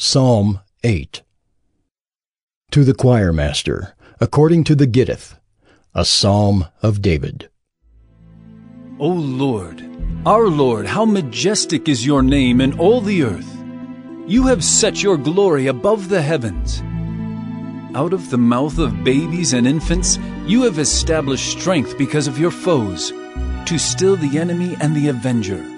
Psalm 8 To the choir master, according to the Gittith, a psalm of David. O Lord, our Lord, how majestic is your name in all the earth. You have set your glory above the heavens. Out of the mouth of babies and infants, you have established strength because of your foes, to still the enemy and the avenger.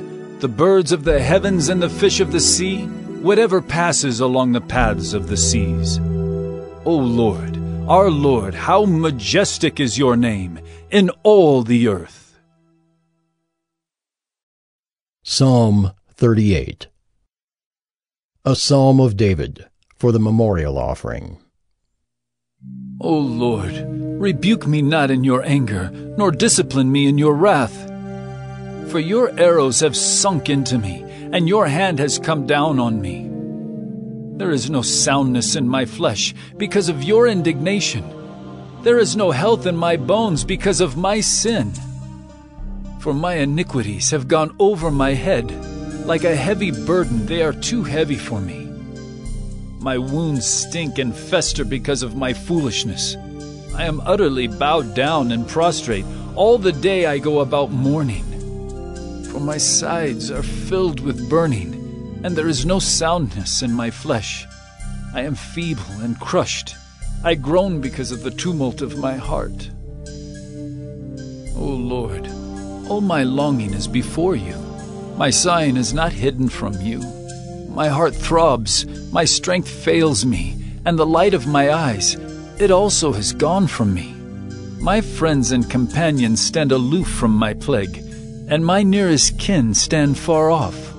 the birds of the heavens and the fish of the sea, whatever passes along the paths of the seas. O Lord, our Lord, how majestic is your name in all the earth. Psalm 38 A psalm of David for the memorial offering. O Lord, rebuke me not in your anger, nor discipline me in your wrath for your arrows have sunk into me, and your hand has come down on me. There is no soundness in my flesh because of your indignation. There is no health in my bones because of my sin. For my iniquities have gone over my head. Like a heavy burden, they are too heavy for me. My wounds stink and fester because of my foolishness. I am utterly bowed down and prostrate. All the day I go about mourning for my sides are filled with burning, and there is no soundness in my flesh. I am feeble and crushed. I groan because of the tumult of my heart. O Lord, all my longing is before you. My sighing is not hidden from you. My heart throbs, my strength fails me, and the light of my eyes, it also has gone from me. My friends and companions stand aloof from my plague and my nearest kin stand far off.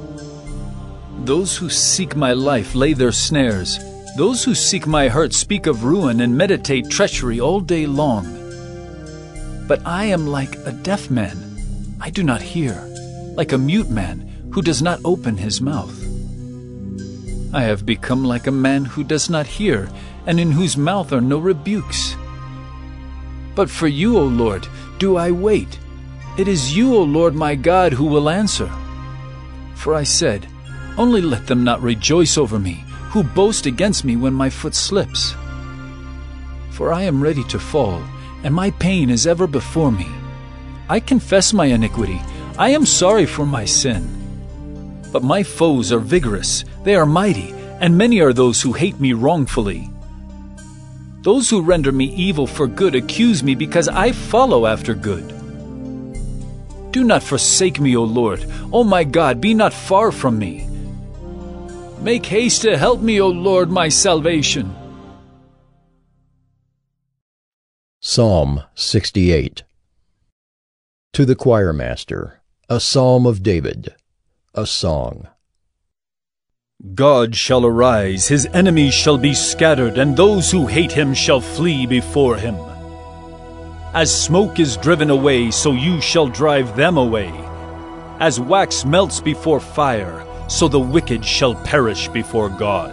Those who seek my life lay their snares. Those who seek my hurt speak of ruin and meditate treachery all day long. But I am like a deaf man. I do not hear, like a mute man who does not open his mouth. I have become like a man who does not hear, and in whose mouth are no rebukes. But for you, O Lord, do I wait it is you, O Lord my God, who will answer. For I said, Only let them not rejoice over me, who boast against me when my foot slips. For I am ready to fall, and my pain is ever before me. I confess my iniquity. I am sorry for my sin. But my foes are vigorous, they are mighty, and many are those who hate me wrongfully. Those who render me evil for good accuse me because I follow after good. Do not forsake me, O Lord. O my God, be not far from me. Make haste to help me, O Lord, my salvation. Psalm 68 To the choir master, a psalm of David, a song. God shall arise, his enemies shall be scattered, and those who hate him shall flee before him. As smoke is driven away, so you shall drive them away. As wax melts before fire, so the wicked shall perish before God.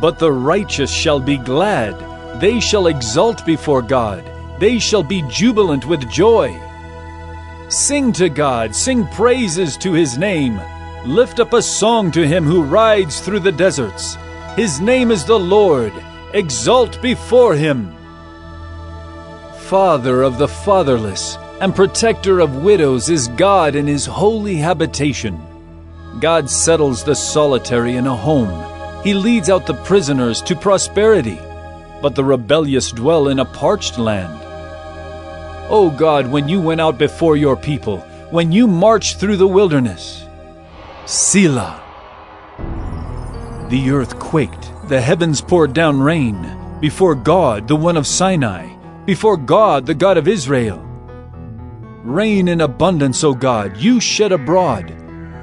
But the righteous shall be glad, they shall exult before God, they shall be jubilant with joy. Sing to God, sing praises to his name. Lift up a song to him who rides through the deserts. His name is the Lord. Exult before him. Father of the fatherless and protector of widows is God in his holy habitation. God settles the solitary in a home. He leads out the prisoners to prosperity, but the rebellious dwell in a parched land. O God, when you went out before your people, when you marched through the wilderness, Selah. The earth quaked, the heavens poured down rain, before God, the one of Sinai before God, the God of Israel. Rain in abundance, O God, you shed abroad.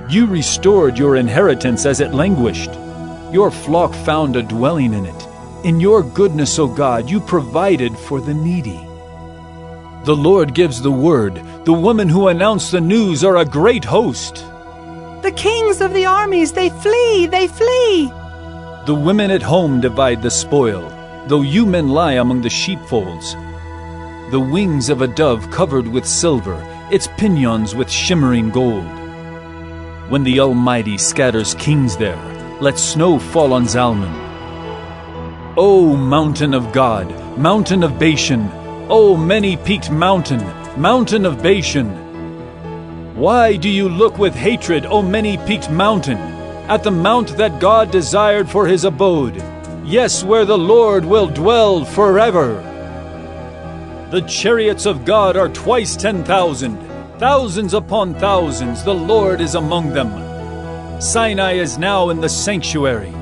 You restored your inheritance as it languished. Your flock found a dwelling in it. In your goodness, O God, you provided for the needy. The Lord gives the word. The women who announce the news are a great host. The kings of the armies, they flee, they flee. The women at home divide the spoil, though you men lie among the sheepfolds. The wings of a dove covered with silver, its pinions with shimmering gold. When the Almighty scatters kings there, let snow fall on Zalmon. O mountain of God, mountain of Bashan, O many peaked mountain, mountain of Bashan! Why do you look with hatred, O many peaked mountain, at the mount that God desired for his abode? Yes, where the Lord will dwell forever. The chariots of God are twice ten thousand, thousands upon thousands, the Lord is among them. Sinai is now in the sanctuary.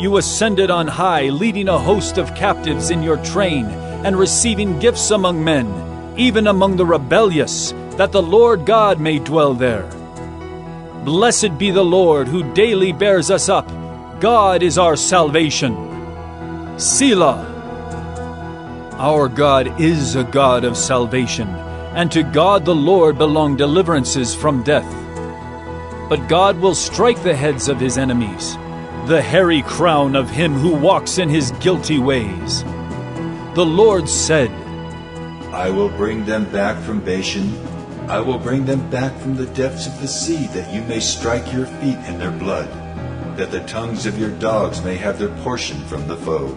You ascended on high, leading a host of captives in your train and receiving gifts among men, even among the rebellious, that the Lord God may dwell there. Blessed be the Lord who daily bears us up. God is our salvation. Selah. Our God is a God of salvation, and to God the Lord belong deliverances from death. But God will strike the heads of his enemies, the hairy crown of him who walks in his guilty ways. The Lord said, I will bring them back from Bashan. I will bring them back from the depths of the sea, that you may strike your feet in their blood, that the tongues of your dogs may have their portion from the foe.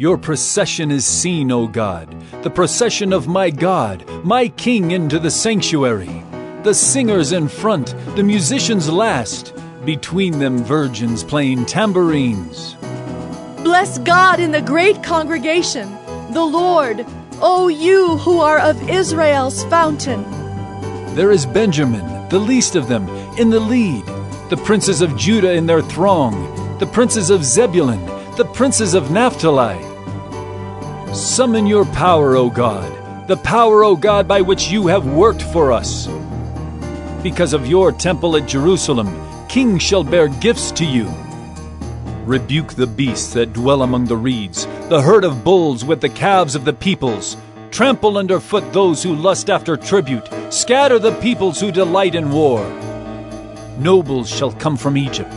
Your procession is seen, O God, the procession of my God, my King into the sanctuary. The singers in front, the musicians last, between them virgins playing tambourines. Bless God in the great congregation, the Lord, O you who are of Israel's fountain. There is Benjamin, the least of them, in the lead, the princes of Judah in their throng, the princes of Zebulun, the princes of Naphtali. Summon your power, O God, the power, O God, by which you have worked for us. Because of your temple at Jerusalem, kings shall bear gifts to you. Rebuke the beasts that dwell among the reeds, the herd of bulls with the calves of the peoples. Trample underfoot those who lust after tribute. Scatter the peoples who delight in war. Nobles shall come from Egypt.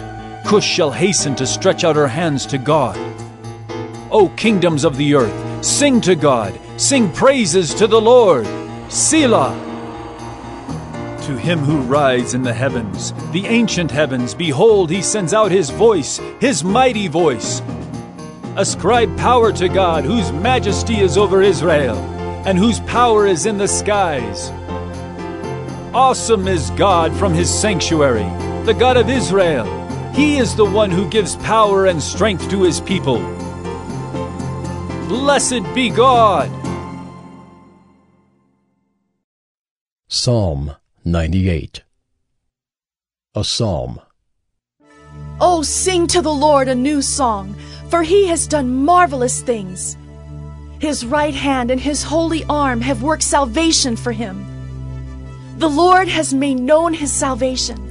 Cush shall hasten to stretch out her hands to God. O kingdoms of the earth, sing to God, sing praises to the Lord. Selah! To him who rides in the heavens, the ancient heavens, behold, he sends out his voice, his mighty voice. Ascribe power to God, whose majesty is over Israel, and whose power is in the skies. Awesome is God from his sanctuary, the God of Israel. He is the one who gives power and strength to his people. Blessed be God! Psalm 98 A Psalm Oh, sing to the Lord a new song, for he has done marvelous things. His right hand and his holy arm have worked salvation for him. The Lord has made known his salvation.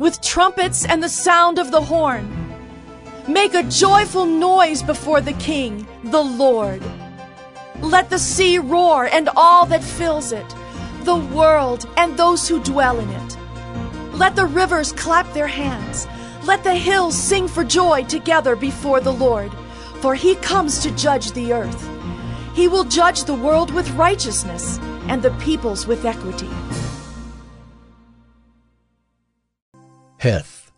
with trumpets and the sound of the horn. Make a joyful noise before the King, the Lord. Let the sea roar and all that fills it, the world and those who dwell in it. Let the rivers clap their hands. Let the hills sing for joy together before the Lord, for he comes to judge the earth. He will judge the world with righteousness and the peoples with equity. Heth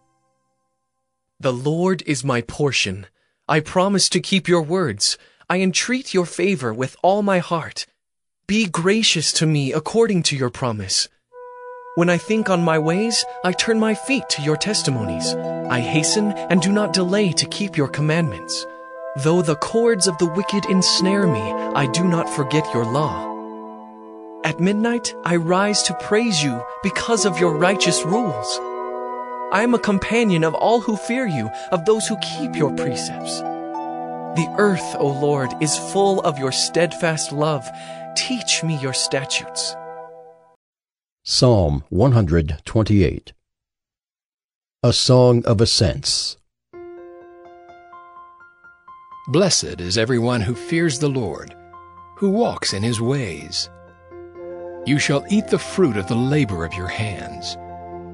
The Lord is my portion. I promise to keep your words. I entreat your favor with all my heart. Be gracious to me according to your promise. When I think on my ways, I turn my feet to your testimonies. I hasten and do not delay to keep your commandments. Though the cords of the wicked ensnare me, I do not forget your law. At midnight, I rise to praise you because of your righteous rules. I am a companion of all who fear you, of those who keep your precepts. The earth, O Lord, is full of your steadfast love. Teach me your statutes. Psalm 128 A Song of Ascents Blessed is everyone who fears the Lord, who walks in his ways. You shall eat the fruit of the labor of your hands.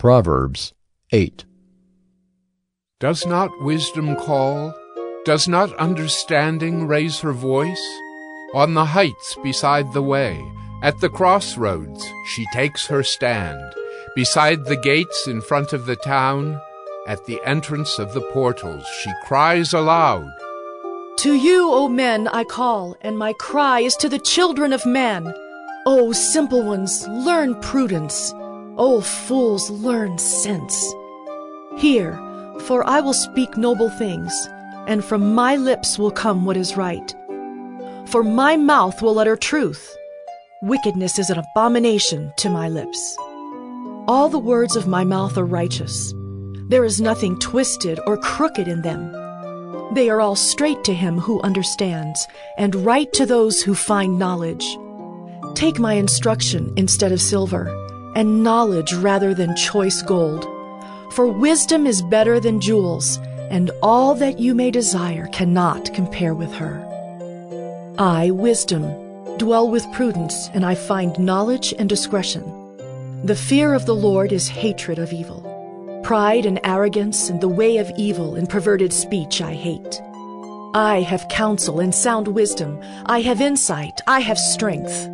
Proverbs 8 Does not wisdom call? Does not understanding raise her voice? On the heights beside the way, at the crossroads, she takes her stand. Beside the gates in front of the town, at the entrance of the portals, she cries aloud. To you, O men, I call, and my cry is to the children of men. O simple ones, learn prudence. O fools, learn sense. Hear, for I will speak noble things, and from my lips will come what is right. For my mouth will utter truth. Wickedness is an abomination to my lips. All the words of my mouth are righteous. There is nothing twisted or crooked in them. They are all straight to him who understands, and right to those who find knowledge. Take my instruction instead of silver, and knowledge rather than choice gold. For wisdom is better than jewels, and all that you may desire cannot compare with her. I, wisdom, dwell with prudence, and I find knowledge and discretion. The fear of the Lord is hatred of evil. Pride and arrogance and the way of evil and perverted speech I hate. I have counsel and sound wisdom. I have insight. I have strength.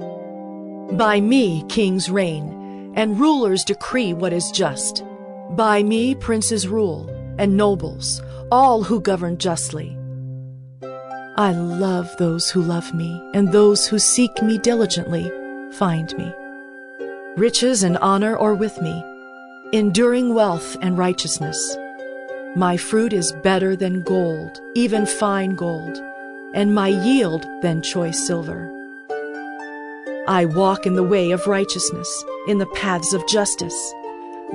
By me kings reign, and rulers decree what is just. By me princes rule, and nobles, all who govern justly. I love those who love me, and those who seek me diligently find me. Riches and honor are with me, enduring wealth and righteousness. My fruit is better than gold, even fine gold, and my yield than choice silver. I walk in the way of righteousness, in the paths of justice,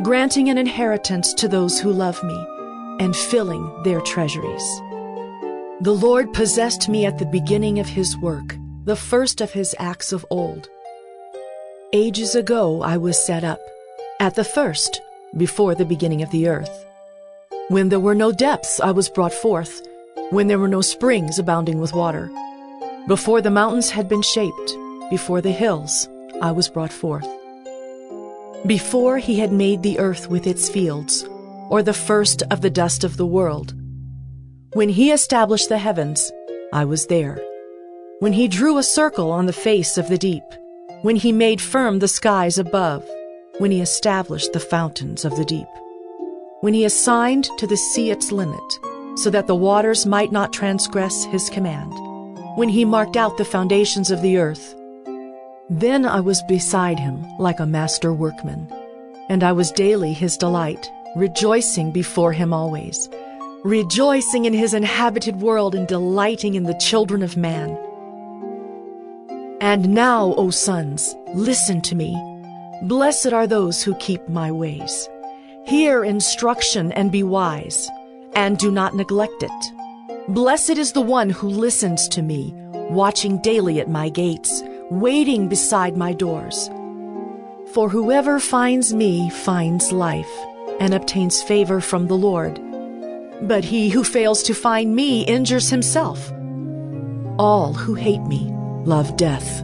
granting an inheritance to those who love me, and filling their treasuries. The Lord possessed me at the beginning of his work, the first of his acts of old. Ages ago I was set up, at the first, before the beginning of the earth. When there were no depths, I was brought forth, when there were no springs abounding with water. Before the mountains had been shaped, before the hills, I was brought forth. Before he had made the earth with its fields, or the first of the dust of the world. When he established the heavens, I was there. When he drew a circle on the face of the deep, when he made firm the skies above, when he established the fountains of the deep, when he assigned to the sea its limit, so that the waters might not transgress his command, when he marked out the foundations of the earth. Then I was beside him like a master workman, and I was daily his delight, rejoicing before him always, rejoicing in his inhabited world and delighting in the children of man. And now, O sons, listen to me. Blessed are those who keep my ways. Hear instruction and be wise, and do not neglect it. Blessed is the one who listens to me, watching daily at my gates, waiting beside my doors. For whoever finds me finds life, and obtains favor from the Lord. But he who fails to find me injures himself. All who hate me love death.